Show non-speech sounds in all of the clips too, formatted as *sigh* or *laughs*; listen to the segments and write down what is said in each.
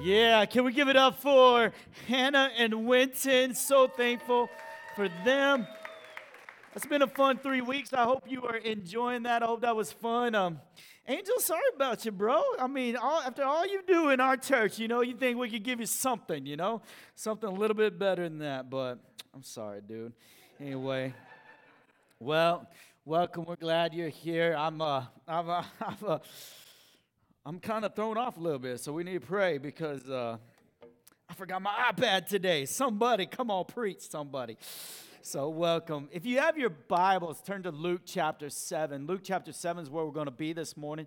Yeah, can we give it up for Hannah and Winton? So thankful for them. It's been a fun three weeks. I hope you are enjoying that. I hope that was fun. Um, Angel, sorry about you, bro. I mean, all, after all you do in our church, you know, you think we could give you something, you know, something a little bit better than that. But I'm sorry, dude. Anyway, well, welcome. We're glad you're here. I'm, uh, *laughs* I'm, uh, I'm, uh, I'm kind of thrown off a little bit, so we need to pray because uh, I forgot my iPad today. Somebody, come on, preach, somebody. So, welcome. If you have your Bibles, turn to Luke chapter 7. Luke chapter 7 is where we're going to be this morning.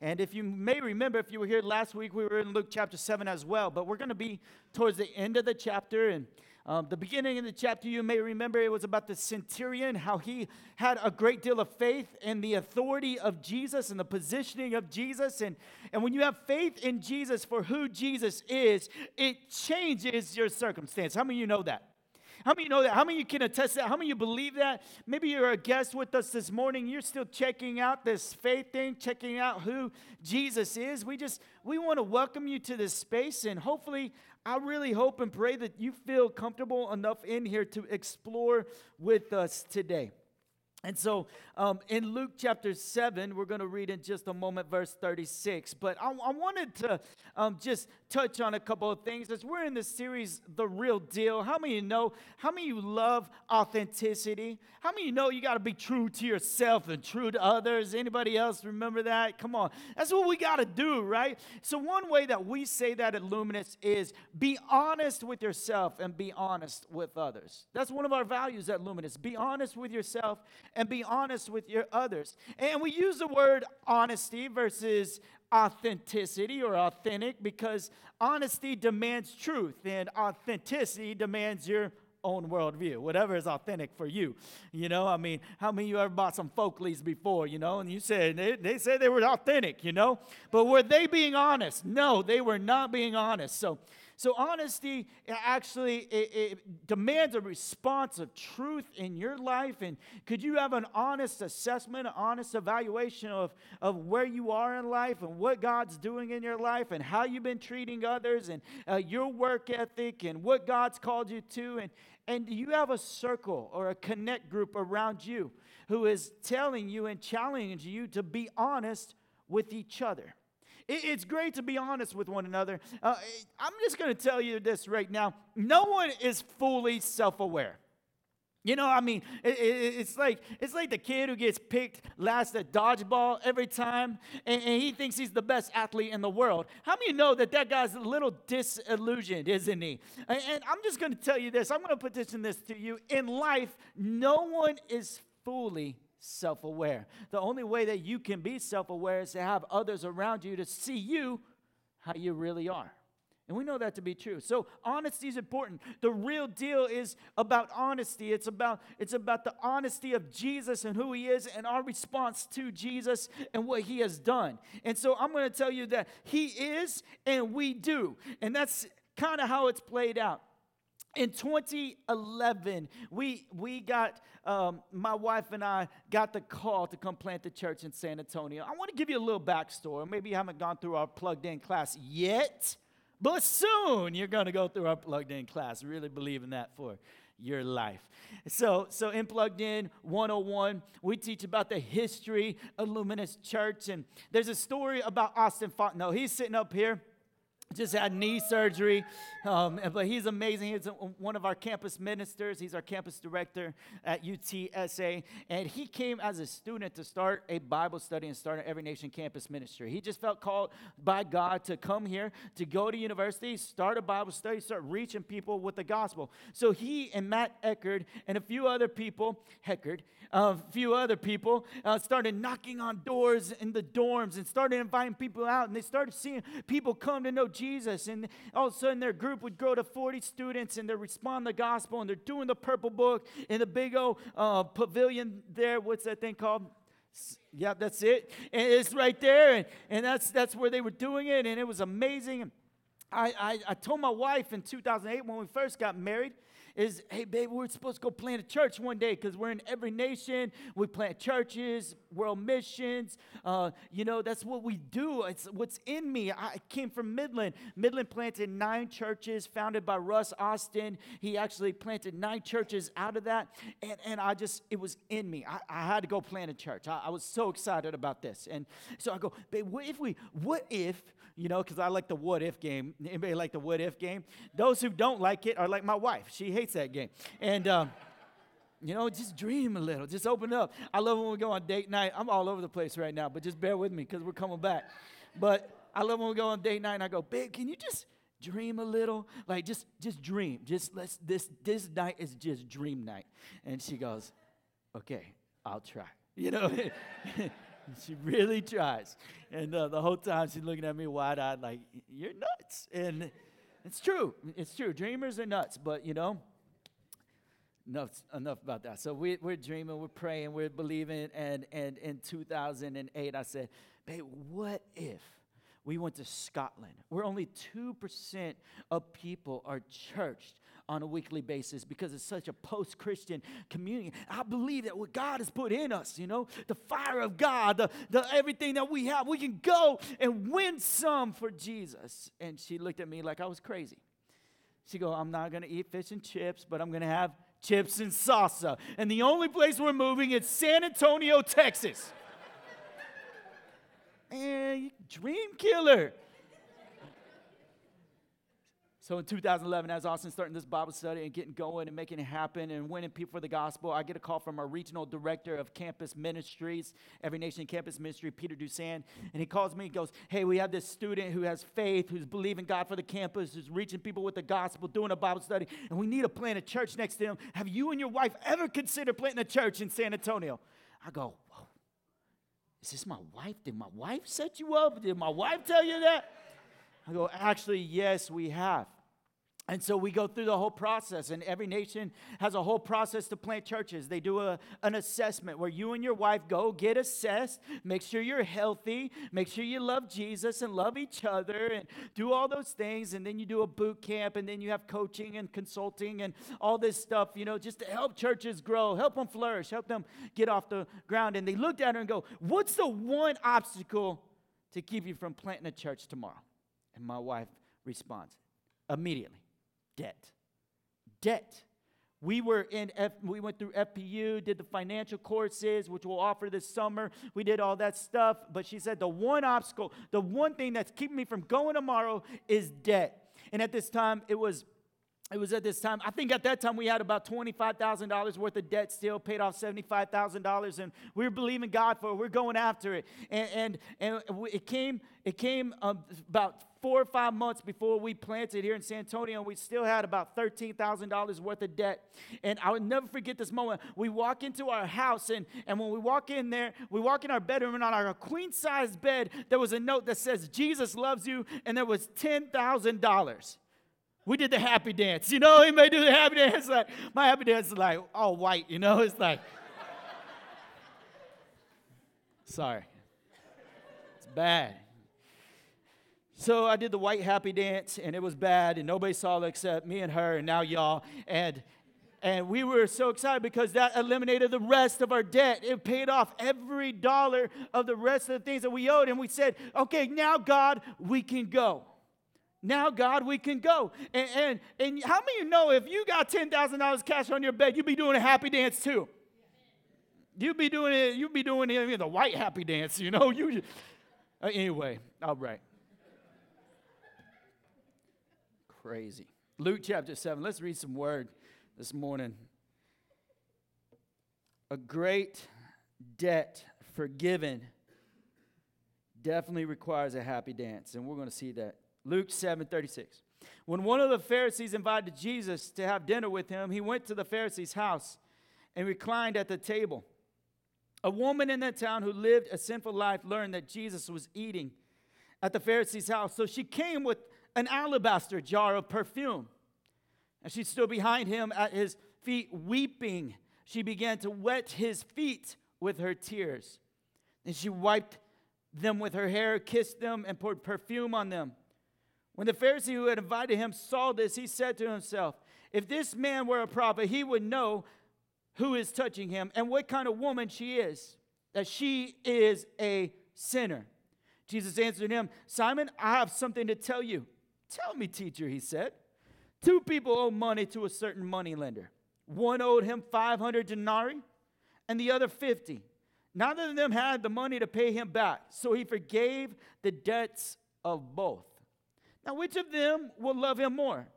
And if you may remember, if you were here last week, we were in Luke chapter 7 as well. But we're going to be towards the end of the chapter. And um, the beginning of the chapter, you may remember it was about the centurion, how he had a great deal of faith in the authority of Jesus and the positioning of Jesus. And, and when you have faith in Jesus for who Jesus is, it changes your circumstance. How many of you know that? How many know that? How many you can attest that? How many you believe that? Maybe you're a guest with us this morning. You're still checking out this faith thing, checking out who Jesus is. We just we want to welcome you to this space and hopefully I really hope and pray that you feel comfortable enough in here to explore with us today. And so um, in Luke chapter 7, we're going to read in just a moment verse 36. But I, I wanted to um, just touch on a couple of things as we're in this series, The Real Deal. How many of you know? How many of you love authenticity? How many of you know you got to be true to yourself and true to others? Anybody else remember that? Come on. That's what we got to do, right? So, one way that we say that at Luminous is be honest with yourself and be honest with others. That's one of our values at Luminous. Be honest with yourself and be honest with your others. And we use the word honesty versus authenticity or authentic because honesty demands truth and authenticity demands your own worldview, whatever is authentic for you. You know, I mean, how many of you ever bought some Folkleys before, you know, and you said, they, they said they were authentic, you know, but were they being honest? No, they were not being honest. So so honesty actually it, it demands a response of truth in your life. And could you have an honest assessment, an honest evaluation of, of where you are in life and what God's doing in your life and how you've been treating others and uh, your work ethic and what God's called you to? And, and do you have a circle or a connect group around you who is telling you and challenging you to be honest with each other? It's great to be honest with one another. Uh, I'm just going to tell you this right now no one is fully self aware. You know, I mean, it, it, it's like it's like the kid who gets picked last at dodgeball every time, and, and, he thinks he's the best athlete in the world. How many know that that guy's a little disillusioned, isn't he? And, and I'm just going to tell you this. I'm going to petition this to you. In life, no one is fully self aware. The only way that you can be self aware is to have others around you to see you how you really are. And we know that to be true. So honesty is important. The real deal is about honesty. It's about it's about the honesty of Jesus and who he is and our response to Jesus and what he has done. And so I'm going to tell you that he is and we do. And that's kind of how it's played out. In 2011, we, we got, um, my wife and I got the call to come plant the church in San Antonio. I want to give you a little backstory. Maybe you haven't gone through our plugged in class yet, but soon you're going to go through our plugged in class. Really believe in that for your life. So, so in Plugged In 101, we teach about the history of Luminous Church. And there's a story about Austin Fontenot. He's sitting up here just had knee surgery, um, but he's amazing. He's one of our campus ministers. He's our campus director at UTSA, and he came as a student to start a Bible study and start an Every Nation campus ministry. He just felt called by God to come here, to go to university, start a Bible study, start reaching people with the gospel. So he and Matt Eckerd and a few other people, Heckard, a few other people, uh, started knocking on doors in the dorms and started inviting people out, and they started seeing people come to know Jesus Jesus. And all of a sudden, their group would grow to 40 students and they respond the gospel and they're doing the purple book in the big old uh, pavilion there. What's that thing called? Yeah, that's it. And it's right there. And, and that's, that's where they were doing it. And it was amazing. I, I, I told my wife in 2008 when we first got married, is, hey, babe, we're supposed to go plant a church one day because we're in every nation. We plant churches, world missions. Uh, you know, that's what we do. It's what's in me. I came from Midland. Midland planted nine churches founded by Russ Austin. He actually planted nine churches out of that. And, and I just, it was in me. I, I had to go plant a church. I, I was so excited about this. And so I go, babe, what if we, what if, you know, because I like the what if game. *laughs* Anybody like the what if game? Those who don't like it are like my wife. She hates that game. And, um, you know, just dream a little. Just open up. I love when we go on date night. I'm all over the place right now, but just bear with me because we're coming back. But I love when we go on date night and I go, babe, can you just dream a little? Like just just dream. Just let's this this night is just dream night. And she goes, Okay, I'll try. You know? *laughs* *laughs* she really tries. And uh, the whole time she's looking at me wide eyed, like, You're nuts. And it's true. It's true. Dreamers are nuts, but you know, enough, enough about that. So we, we're dreaming, we're praying, we're believing. And, and in 2008, I said, Babe, what if? we went to Scotland, where only 2% of people are churched on a weekly basis because it's such a post Christian community. I believe that what God has put in us, you know, the fire of God, the, the everything that we have, we can go and win some for Jesus. And she looked at me like I was crazy. She go, I'm not gonna eat fish and chips, but I'm gonna have chips and salsa. And the only place we're moving is San Antonio, Texas. *laughs* and dream killer. So in 2011, as Austin starting this Bible study and getting going and making it happen and winning people for the gospel, I get a call from our regional director of campus ministries, Every Nation Campus Ministry, Peter Dusan, and he calls me and goes, "Hey, we have this student who has faith, who's believing God for the campus, who's reaching people with the gospel, doing a Bible study, and we need to plant a church next to him. Have you and your wife ever considered planting a church in San Antonio?" I go, Whoa, "Is this my wife? Did my wife set you up? Did my wife tell you that?" I go, actually, yes, we have. And so we go through the whole process, and every nation has a whole process to plant churches. They do a, an assessment where you and your wife go get assessed, make sure you're healthy, make sure you love Jesus and love each other, and do all those things. And then you do a boot camp, and then you have coaching and consulting and all this stuff, you know, just to help churches grow, help them flourish, help them get off the ground. And they looked at her and go, What's the one obstacle to keep you from planting a church tomorrow? And my wife responds immediately debt. Debt. We were in F, we went through FPU, did the financial courses, which we'll offer this summer. We did all that stuff. But she said the one obstacle, the one thing that's keeping me from going tomorrow is debt. And at this time, it was it was at this time, I think at that time we had about $25,000 worth of debt still, paid off $75,000, and we were believing God for it. We're going after it. And, and, and it came, it came um, about four or five months before we planted here in San Antonio, we still had about $13,000 worth of debt. And I would never forget this moment. We walk into our house, and, and when we walk in there, we walk in our bedroom, and on our queen size bed, there was a note that says, Jesus loves you, and there was $10,000. We did the happy dance. You know, he may do the happy dance. Like my happy dance is like all white, you know, it's like *laughs* sorry. It's bad. So I did the white happy dance and it was bad and nobody saw it except me and her and now y'all. And and we were so excited because that eliminated the rest of our debt. It paid off every dollar of the rest of the things that we owed. And we said, okay, now, God, we can go. Now, God, we can go. And, and, and how many of you know if you got $10,000 cash on your bed, you'd be doing a happy dance too? You'd be doing it, you'd be doing it, the white happy dance, you know? *laughs* You, anyway, all right. Crazy. Luke chapter 7. Let's read some word this morning. A great debt forgiven definitely requires a happy dance, and we're going to see that Luke 7 36. When one of the Pharisees invited Jesus to have dinner with him, he went to the Pharisee's house and reclined at the table. A woman in that town who lived a sinful life learned that Jesus was eating at the Pharisee's house. So she came with an alabaster jar of perfume. And she stood behind him at his feet, weeping. She began to wet his feet with her tears. And she wiped them with her hair, kissed them, and poured perfume on them. When the Pharisee who had invited him saw this, he said to himself, If this man were a prophet, he would know who is touching him and what kind of woman she is, that she is a sinner. Jesus answered him, Simon, I have something to tell you. Tell me, teacher, he said. Two people owe money to a certain moneylender. One owed him 500 denarii and the other 50. Neither of them had the money to pay him back, so he forgave the debts of both. Now, which of them will love him more?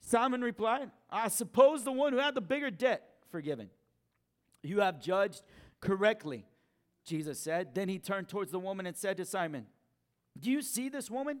Simon replied, I suppose the one who had the bigger debt forgiven. You have judged correctly, Jesus said. Then he turned towards the woman and said to Simon, Do you see this woman?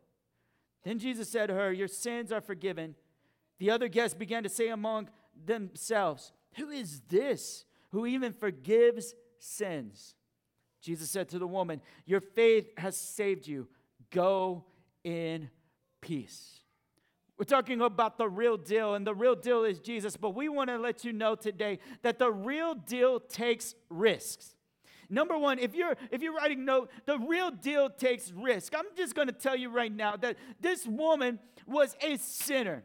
Then Jesus said to her, Your sins are forgiven. The other guests began to say among themselves, Who is this who even forgives sins? Jesus said to the woman, Your faith has saved you. Go in peace. We're talking about the real deal, and the real deal is Jesus. But we want to let you know today that the real deal takes risks. Number one, if you're if you're writing note, the real deal takes risk. I'm just to tell you right now that this woman was a sinner.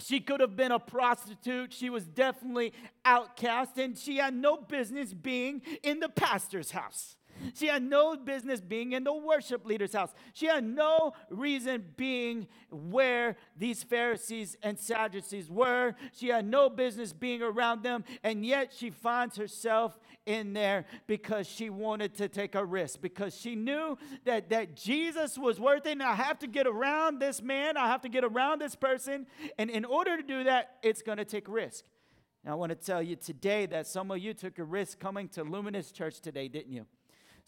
She could have been a prostitute. She was definitely outcast, and she had no business being in the pastor's house. She had no business being in the worship leader's house. She had no reason being where these Pharisees and Sadducees were. She had no business being around them, and yet she finds herself in there because she wanted to take a risk, because she knew that, that Jesus was worth it. And I have to get around this man, I have to get around this person. And in order to do that, it's going to take risk. I want to tell you today that some of you took a risk coming to Luminous Church today, didn't you?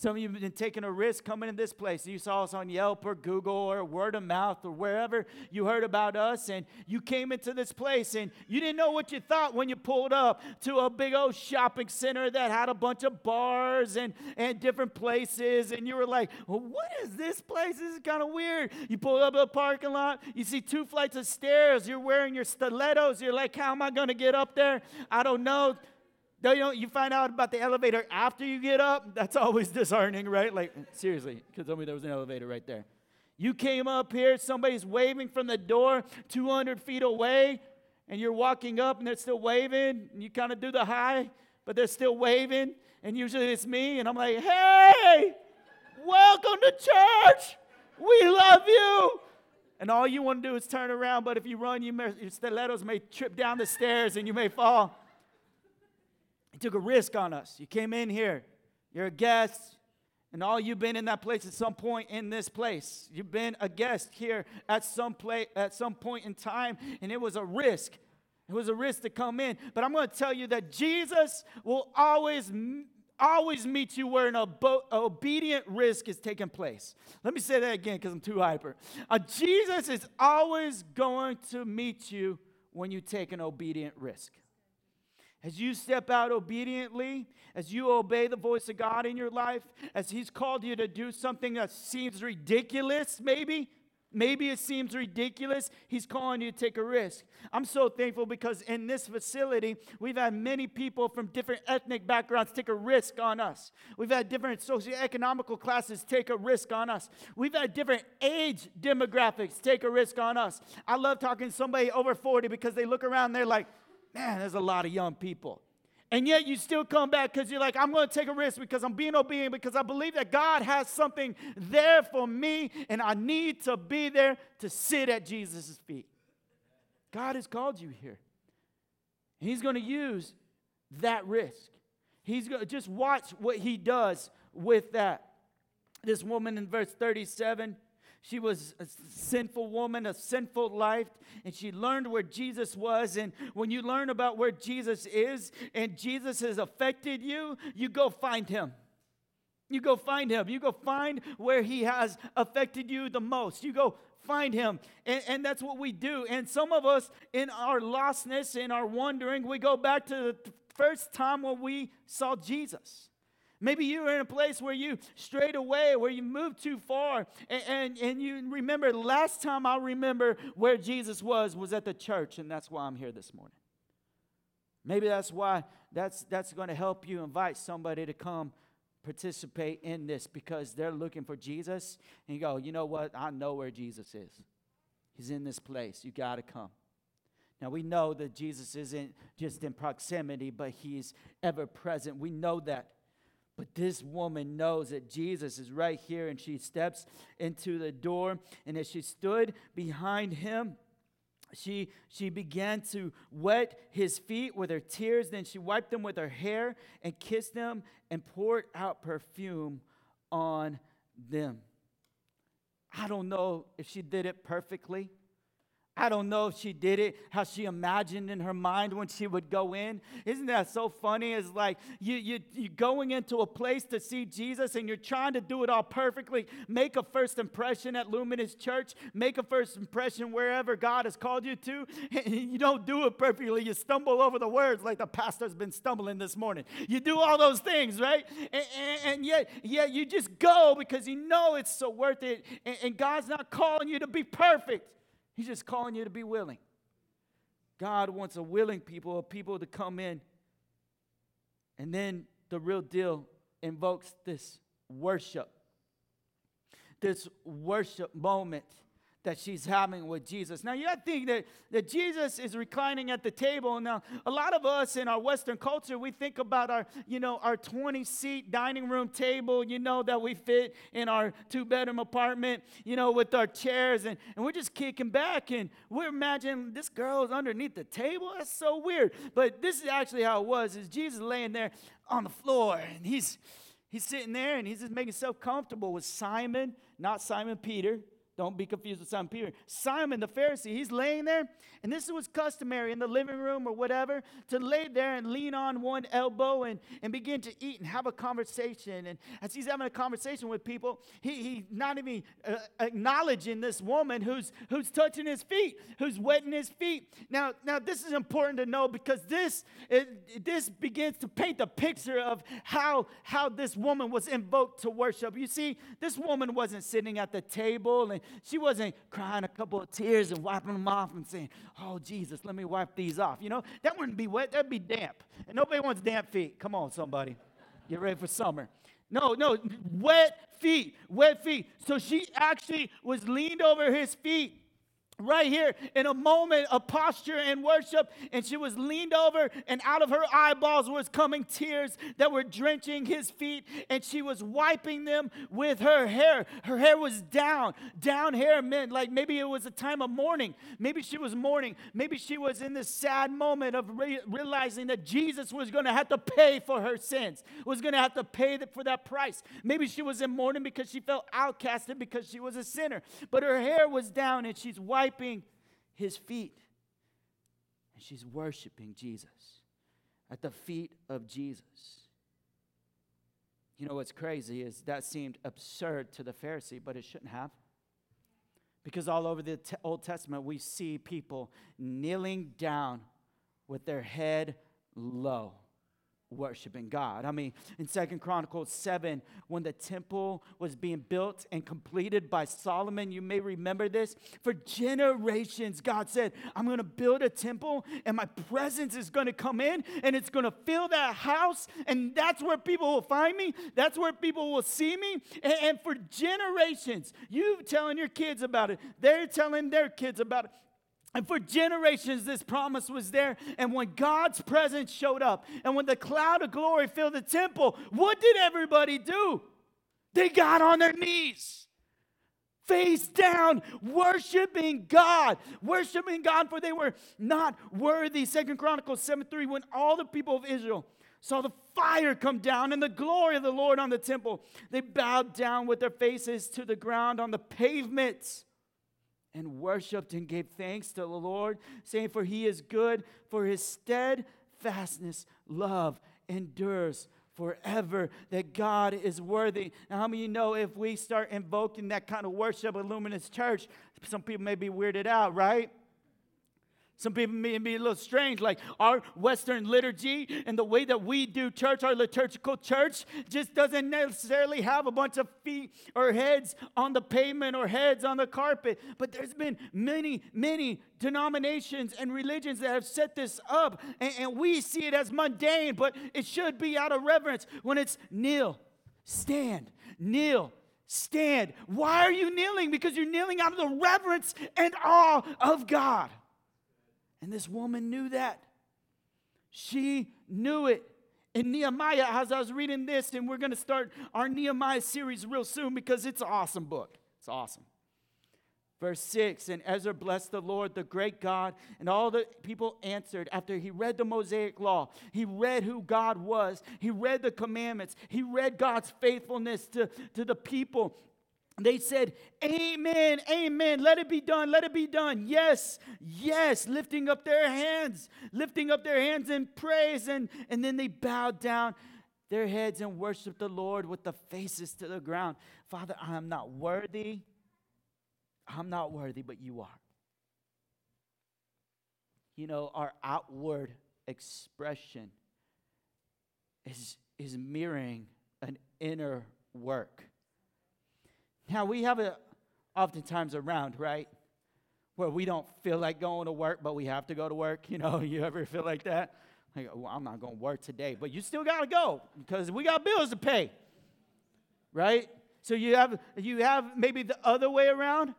Some of you have been taking a risk coming in this place. You saw us on Yelp or Google or word of mouth or wherever you heard about us, and you came into this place and you didn't know what you thought when you pulled up to a big old shopping center that had a bunch of bars and, and different places, and you were like, well, what is this place? This is kind of weird. You pull up to a parking lot, you see two flights of stairs, you're wearing your stilettos, you're like, how am I going to get up there? I don't know. Don't you, know, you find out about the elevator after you get up? That's always *laughs* disheartening, right? Like, seriously, because tell me there was an elevator right there. You came up here, somebody's waving from the door 200 feet away, and you're walking up and they're still waving, and you kind of do the high, but they're still waving, and usually it's me, and I'm like, hey, welcome to church. We love you. And all you want to do is turn around, but if you run, you may, your stilettos may trip down the stairs and you may fall. You took a risk on us. You came in here. You're a guest. And all you've been in that place at some point in this place. You've been a guest here at some place at some point in time, and it was a risk. It was a risk to come in. But I'm going to tell you that Jesus will always always meet you where an obo- obedient risk is taking place. Let me say that again because I'm too hyper. Uh, Jesus is always going to meet you when you take an obedient risk. As you step out obediently, as you obey the voice of God in your life, as He's called you to do something that seems ridiculous, maybe, maybe it seems ridiculous, He's calling you to take a risk. I'm so thankful because in this facility, we've had many people from different ethnic backgrounds take a risk on us. We've had different socioeconomical classes take a risk on us. We've had different age demographics take a risk on us. I love talking to somebody over 40 because they look around, they're like, man, there's a lot of young people. And yet you still come back because you're like, I'm going to take a risk because I'm being obedient because I believe that God has something there for me and I need to be there to sit at Jesus' feet. God has called you here. He's going to use that risk. He's going to just watch what he does with that. This woman in verse 37 she was a sinful woman, a sinful life, and she learned where Jesus was. And when you learn about where Jesus is and Jesus has affected you, you go find him. You go find him. You go find where he has affected you the most. You go find him. And, and that's what we do. And some of us, in our lostness, in our wandering, we go back to the first time when we saw Jesus. Maybe you were in a place where you strayed away, where you moved too far, and, and, and, you remember last time I remember where Jesus was was at the church, and that's why I'm here this morning. Maybe that's why that's that's going to help you invite somebody to come participate in this because they're looking for Jesus, and you go, you know what? I know where Jesus is. He's in this place. You got to come. Now we know that Jesus isn't just in proximity, but he's ever present. We know that. But this woman knows that Jesus is right here, and she steps into the door. And as she stood behind him, she, she began to wet his feet with her tears. Then she wiped them with her hair and kissed them and poured out perfume on them. I don't know if she did it perfectly. I don't know if she did it how she imagined in her mind when she would go in. Isn't that so funny? It's like you, you, you're going into a place to see Jesus and you're trying to do it all perfectly. Make a first impression at Luminous Church, make a first impression wherever God has called you to. *laughs* You don't do it perfectly. You stumble over the words like the pastor's been stumbling this morning. You do all those things, right? And, and, and yet, yet you just go because you know it's so worth it. And, and God's not calling you to be perfect. He's just calling you to be willing. God wants a willing people, a people to come in. And then the real deal invokes this worship. This worship moment that she's having with Jesus. Now, you got to think that, that Jesus is reclining at the table. Now, a lot of us in our Western culture, we think about our, you know, our 20 seat dining room table, you know, that we fit in our two bedroom apartment, you know, with our chairs. And, and we're just kicking back and we're imagining this girl is underneath the table. That's so weird. But this is actually how it was is Jesus laying there on the floor and he's, he's sitting there and he's just making himself comfortable with Simon, not Simon Peter don't be confused with Simon Peter. Simon the Pharisee, he's laying there, and this was customary in the living room or whatever to lay there and lean on one elbow and, and begin to eat and have a conversation. And as he's having a conversation with people, he, he's not even uh, acknowledging this woman who's, who's touching his feet, who's wetting his feet. Now, now this is important to know because this, it, this begins to paint the picture of how, how this woman was invoked to worship. You see, this woman wasn't sitting at the table and she wasn't crying a couple of tears and wiping them off and saying, Oh, Jesus, let me wipe these off. You know, that wouldn't be wet, that'd be damp. And nobody wants damp feet. Come on, somebody. Get ready for summer. No, no, wet feet, wet feet. So she actually was leaned over his feet right here in a moment of posture and worship. And she was leaned over and out of her eyeballs was coming tears that were drenching his feet. And she was wiping them with her hair. Her hair was down down hair meant like maybe it was a time of mourning. Maybe she was mourning. Maybe she was in this sad moment of re- realizing that jesus was going to have to pay for her sins was going to have to pay for that price. Maybe she was in mourning because she felt outcasted because she was a sinner. But her hair was down and she's wiping wiping his feet. And she's worshiping Jesus at the feet of Jesus. You know what's crazy is that seemed absurd to the Pharisee, but it shouldn't have. Because all over the Old Testament, we see people kneeling down with their head low worshiping God. I mean, in Second Chronicles 7, when the temple was being built and completed by Solomon, you may remember this. For generations, God said, I'm going to build a temple and my presence is going to come in and it's going to fill that house. And that's where people will find me. That's where people will see me. And, and for generations, you telling your kids about it, they're telling their kids about it. And for generations, this promise was there. And when God's presence showed up, and when the cloud of glory filled the temple, what did everybody do? They got on their knees, face down, worshiping God, worshiping God, for they were not worthy. Second Chronicles 7 3, when all the people of Israel saw the fire come down and the glory of the Lord on the temple, they bowed down with their faces to the ground on the pavements and worshiped and gave thanks to the Lord, saying, For he is good, for his steadfastness, love endures forever that God is worthy. Now, how many you know if we start invoking that kind of worship at Luminous Church, some people may be weirded out, right? Some people may be a little strange, like our Western liturgy and the way that we do church, our liturgical church, just doesn't necessarily have a bunch of feet or heads on the pavement or heads on the carpet. But there's been many, many denominations and religions that have set this up, and, and we see it as mundane, but it should be out of reverence when it's kneel, stand, kneel, stand. Why are you kneeling? Because you're kneeling out of the reverence and awe of God. And this woman knew that. She knew it. In Nehemiah, as I was reading this, and we're going to start our Nehemiah series real soon because it's an awesome book. It's awesome. Verse 6 And Ezra blessed the Lord, the great God, and all the people answered after he read the Mosaic law. He read who God was, he read the commandments, he read God's faithfulness to, to the people they said, Amen, amen. Let it be done, let it be done. Yes, yes. Lifting up their hands, lifting up their hands in praise. And, and then they bowed down their heads and worshiped the Lord with the faces to the ground. Father, I am not worthy. I'm not worthy, but you are. You know, our outward expression is, is mirroring an inner work. Now, we have it oftentimes around, right? Where we don't feel like going to work, but we have to go to work. You know, *laughs* you ever feel like that? Like, well, I'm not going to work today, but you still got to go because we got bills to pay, right? So you have you have maybe the other way around,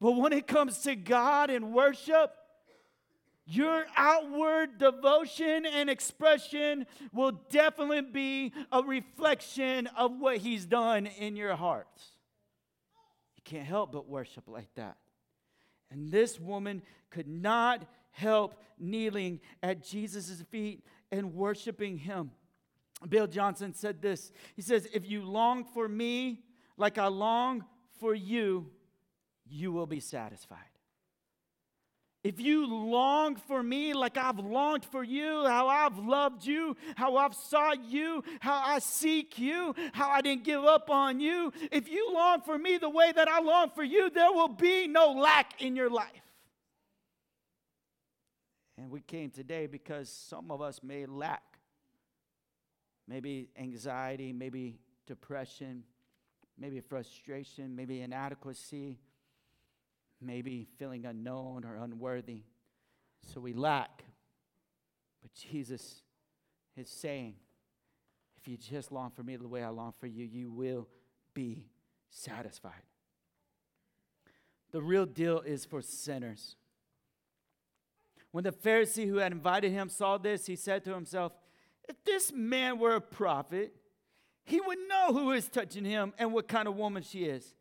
but when it comes to God and worship, your outward devotion and expression will definitely be a reflection of what He's done in your hearts can't help but worship like that. And this woman could not help kneeling at Jesus' feet and worshiping him. Bill Johnson said this He says, If you long for me like I long for you, you will be satisfied. If you long for me like I've longed for you, how I've loved you, how I've sought you, how I seek you, how I didn't give up on you, if you long for me the way that I long for you, there will be no lack in your life. And we came today because some of us may lack maybe anxiety, maybe depression, maybe frustration, maybe inadequacy maybe feeling unknown or unworthy. So we lack. But Jesus is saying, if you just long for me the way I long for you, you will be satisfied. The real deal is for sinners. When the Pharisee who had invited him saw this, he said to himself, If this man were a prophet, he would know who is touching him and what kind of woman she is,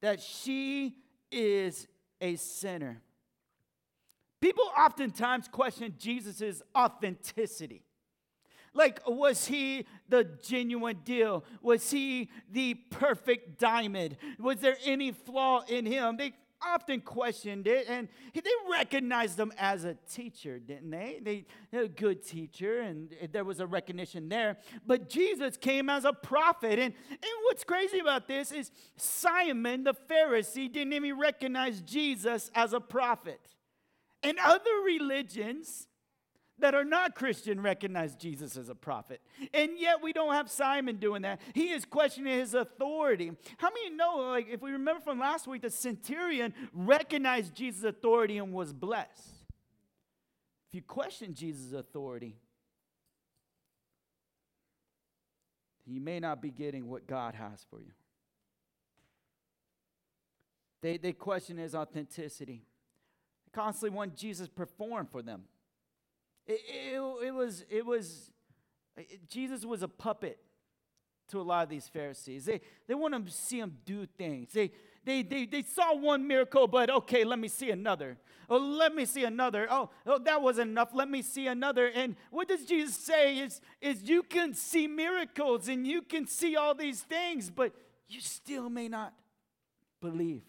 that she is a sinner. People oftentimes question Jesus' authenticity. Like, was he the genuine deal? Was he the perfect diamond? Was there any flaw in him? They often questioned it, and they recognized him as a teacher, didn't they? They a good teacher, and there was a recognition there. But Jesus came as a prophet, and, and what's crazy about this is Simon the Pharisee didn't even recognize Jesus as a prophet. And other religions, that are not Christian recognize Jesus as a prophet. And yet we don't have Simon doing that. He is questioning his authority. How many know, like, if we remember from last week, the centurion recognized Jesus' authority and was blessed? If you question Jesus' authority, you may not be getting what God has for you. They, they question his authenticity. Constantly want Jesus perform for them. It, it, it was, it was, it, Jesus was a puppet to a lot of these Pharisees. They, they want to see him do things. They, they, they, they saw one miracle, but okay, let me see another. Oh, let me see another. Oh, oh, that wasn't enough. Let me see another. And what does Jesus say is, is you can see miracles and you can see all these things, but you still may not believe.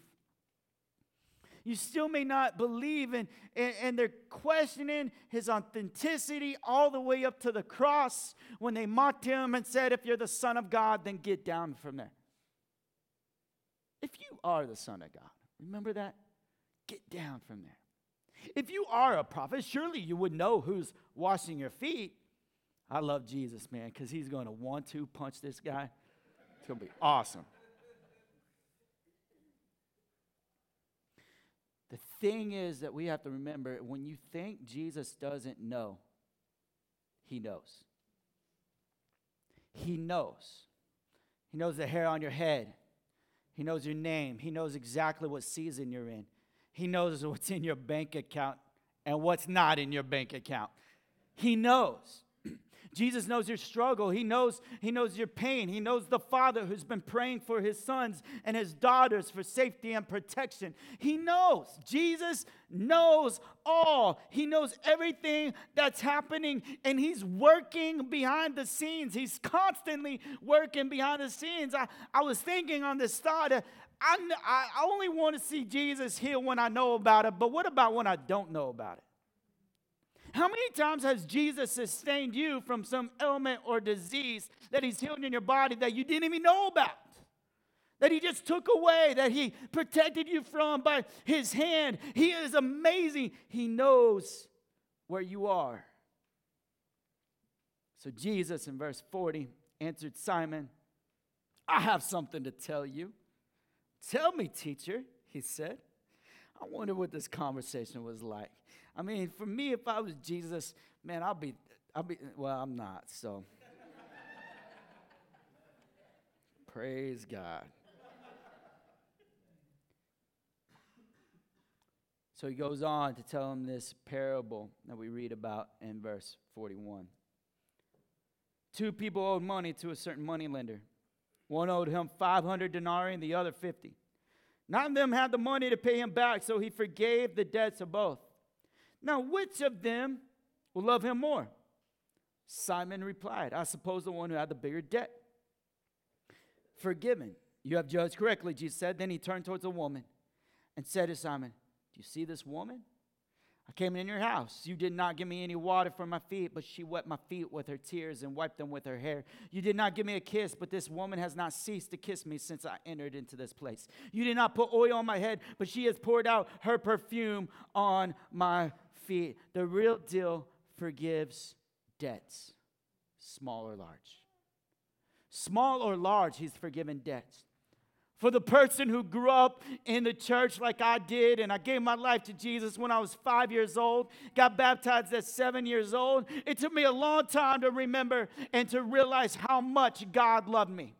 You still may not believe, and, and, and they're questioning his authenticity all the way up to the cross when they mocked him and said, If you're the Son of God, then get down from there. If you are the Son of God, remember that? Get down from there. If you are a prophet, surely you would know who's washing your feet. I love Jesus, man, because he's going to want to punch this guy. It's going to be awesome. The thing is that we have to remember when you think Jesus doesn't know, he knows. He knows. He knows the hair on your head. He knows your name. He knows exactly what season you're in. He knows what's in your bank account and what's not in your bank account. He knows. Jesus knows your struggle. He knows, he knows your pain. He knows the father who's been praying for his sons and his daughters for safety and protection. He knows. Jesus knows all. He knows everything that's happening and he's working behind the scenes. He's constantly working behind the scenes. I, I was thinking on this thought, uh, I, I only want to see Jesus heal when I know about it, but what about when I don't know about it? How many times has Jesus sustained you from some ailment or disease that He's healed in your body that you didn't even know about? That He just took away, that He protected you from by His hand. He is amazing. He knows where you are. So Jesus in verse 40 answered Simon, I have something to tell you. Tell me, teacher, he said. I wonder what this conversation was like. I mean, for me, if I was Jesus, man, I'll be, I'll be, well, I'm not, so. *laughs* Praise God. So he goes on to tell him this parable that we read about in verse 41. Two people owed money to a certain money lender. One owed him 500 denarii and the other 50. None of them had the money to pay him back, so he forgave the debts of both. Now, which of them will love him more? Simon replied, I suppose the one who had the bigger debt. Forgiven. You have judged correctly, Jesus said. Then he turned towards the woman and said to Simon, Do you see this woman? I came in your house. You did not give me any water for my feet, but she wet my feet with her tears and wiped them with her hair. You did not give me a kiss, but this woman has not ceased to kiss me since I entered into this place. You did not put oil on my head, but she has poured out her perfume on my feet. The real deal forgives debts, small or large. Small or large, he's forgiven debts. For the person who grew up in the church like I did, and I gave my life to Jesus when I was five years old, got baptized at seven years old, it took me a long time to remember and to realize how much God loved me.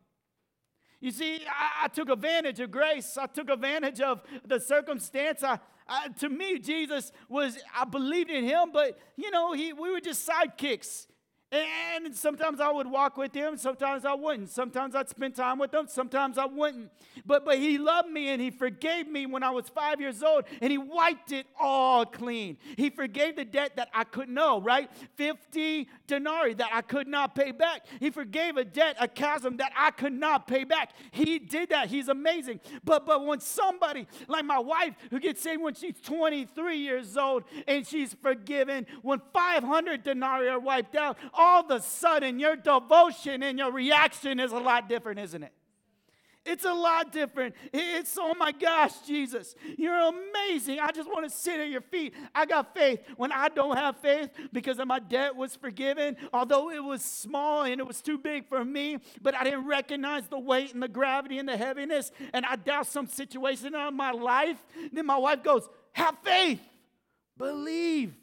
You see, I, I took advantage of grace, I took advantage of the circumstance. I, I, to me, Jesus was, I believed in him, but you know, he, we were just sidekicks. And sometimes I would walk with him, sometimes I wouldn't. Sometimes I'd spend time with him, sometimes I wouldn't. But but he loved me and he forgave me when I was 5 years old and he wiped it all clean. He forgave the debt that I couldn't know, right? 50 denarii that I could not pay back. He forgave a debt, a chasm that I could not pay back. He did that. He's amazing. But but when somebody like my wife who gets saved when she's 23 years old and she's forgiven, when 500 denarii are wiped out, all of a sudden your devotion and your reaction is a lot different, isn't it? It's a lot different. It's, oh my gosh, Jesus, you're amazing. I just want to sit at your feet. I got faith when I don't have faith because my debt was forgiven, although it was small and it was too big for me, but I didn't recognize the weight and the gravity and the heaviness, and I doubt some situation in my life. Then my wife goes, Have faith, believe.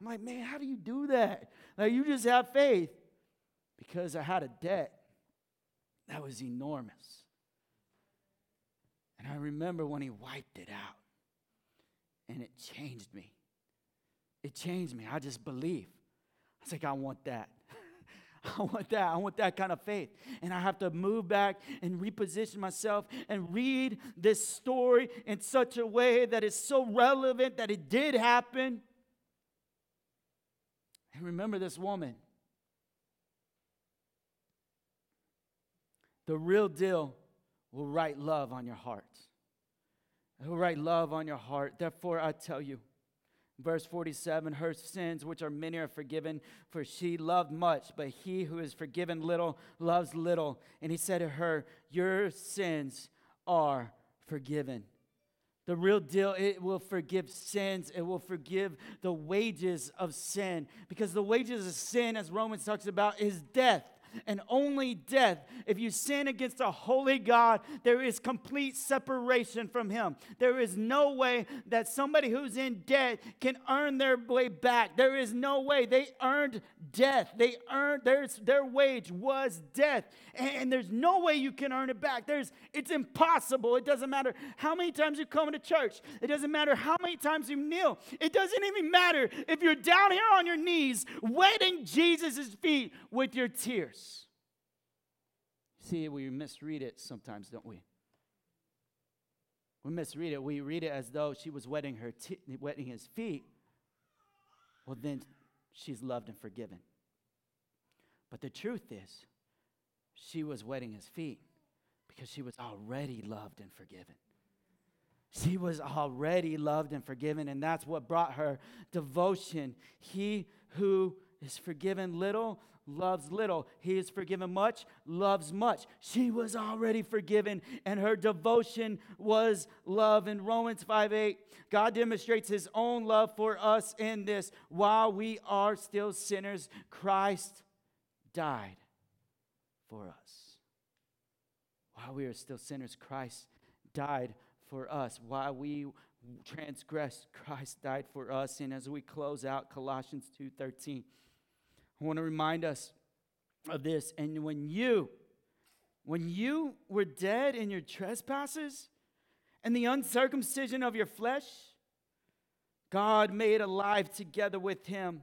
I'm like, man, how do you do that? Like, you just have faith because I had a debt that was enormous. And I remember when he wiped it out, and it changed me. It changed me. I just believe. I was like, I want that. *laughs* I want that. I want that kind of faith. And I have to move back and reposition myself and read this story in such a way that is so relevant that it did happen and remember this woman. The real deal will write love on your heart. He'll write love on your heart. Therefore, I tell you, Verse 47 Her sins, which are many, are forgiven, for she loved much, but he who is forgiven little loves little. And he said to her, Your sins are forgiven. The real deal, it will forgive sins. It will forgive the wages of sin. Because the wages of sin, as Romans talks about, is death and only death. If you sin against a holy God, there is complete separation from Him. There is no way that somebody who's in debt can earn their way back. There is no way. They earned death. They earned their, their wage was death. And, and there's no way you can earn it back. There's it's impossible. It doesn't matter how many times you come to church. It doesn't matter how many times you kneel. It doesn't even matter if you're down here on your knees wetting Jesus' feet with your tears. See, we misread it sometimes, don't we? We misread it. We read it as though she was wetting her t- wetting his feet. Well, then she's loved and forgiven. But the truth is, she was wetting his feet because she was already loved and forgiven. She was already loved and forgiven, and that's what brought her devotion. He who is forgiven little loves little. He is forgiven much, loves much. She was already forgiven, and her devotion was love. In Romans 5 8, God demonstrates his own love for us in this while we are still sinners, Christ died for us. While we are still sinners, Christ died for us. While we transgressed, Christ died for us. And as we close out Colossians 2:13, I want to remind us of this. And when you, when you were dead in your trespasses and the uncircumcision of your flesh, God made alive together with him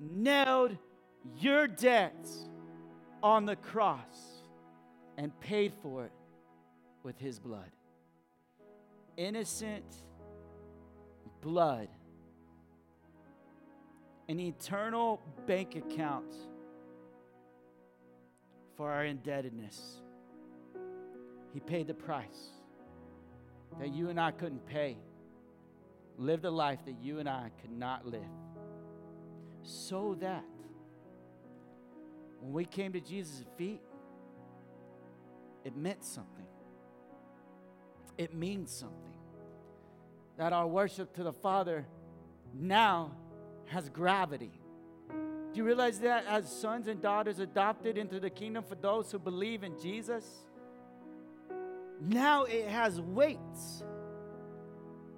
nailed your debts on the cross and paid for it with his blood. Innocent blood. An eternal bank account for our indebtedness. He paid the price that you and I couldn't pay. Lived a life that you and I could not live so that when we came to Jesus' feet, it meant something. It means something. That our worship to the Father now has gravity. Do you realize that as sons and daughters adopted into the kingdom for those who believe in Jesus? Now it has weight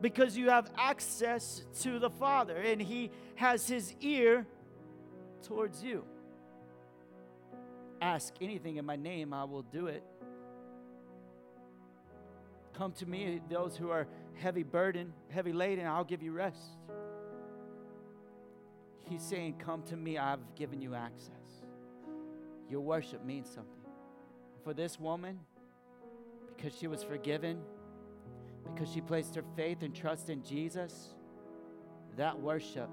because you have access to the Father and He has His ear towards you. Ask anything in my name, I will do it. Come to me, those who are heavy burdened, heavy laden, I'll give you rest. He's saying, Come to me, I've given you access. Your worship means something. For this woman, because she was forgiven, because she placed her faith and trust in Jesus, that worship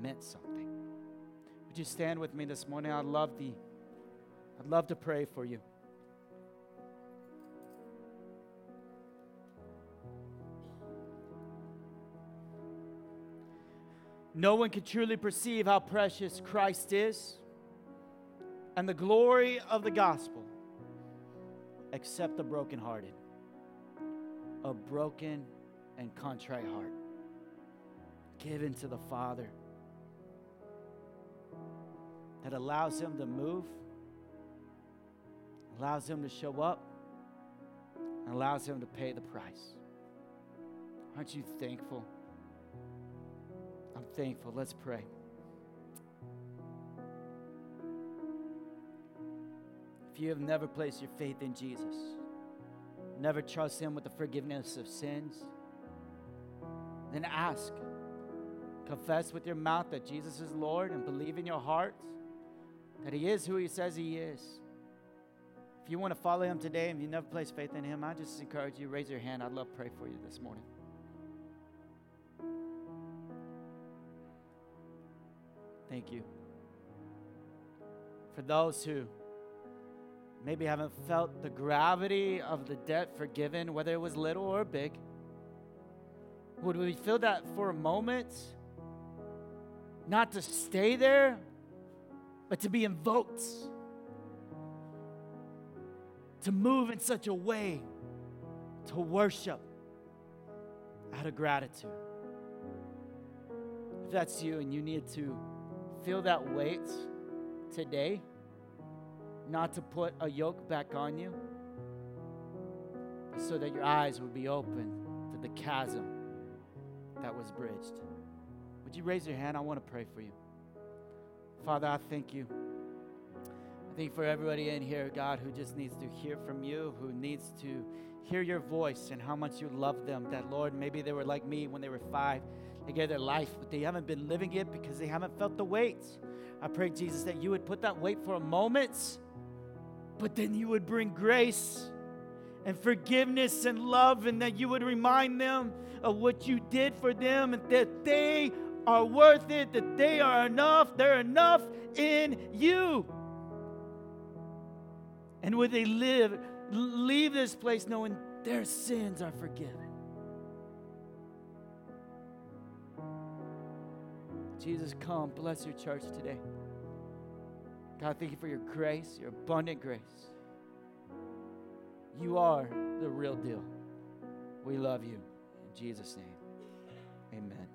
meant something. Would you stand with me this morning? I'd love the I'd love to pray for you. No one can truly perceive how precious Christ is and the glory of the gospel except the brokenhearted a broken and contrite heart given to the Father that allows Him to move, allows Him to show up, and allows Him to pay the price. Aren't you thankful? I'm thankful. Let's pray. If you have never placed your faith in Jesus, never trust Him with the forgiveness of sins, then ask. Confess with your mouth that Jesus is Lord and believe in your heart that He is who He says He is. If you want to follow Him today and you never placed faith in Him, I just encourage you raise your hand. I'd love to pray for you this morning. Thank you. For those who maybe haven't felt the gravity of the debt forgiven, whether it was little or big, would we feel that for a moment? Not to stay there, but to be invoked, to move in such a way to worship out of gratitude. If that's you and you need to feel that weight today, not to put a yoke back on you, so that your eyes would be open to the chasm that was bridged. Would you raise your hand? I want to pray for you. Father, I thank you. I think for everybody in here, God, who just needs to hear from you, who needs to hear your voice and how much you love them. That, Lord, maybe they were like me when they were five. They gave their life, but they haven't been living it because they haven't felt the weight. I pray, Jesus, that you would put that weight for a moment, but then you would bring grace and forgiveness and love, and that you would remind them of what you did for them and that they are worth it, that they are enough, they're enough in you. And would they live, leave this place knowing their sins are forgiven? Jesus, come, bless your church today. God, thank you for your grace, your abundant grace. You are the real deal. We love you. In Jesus' name, amen.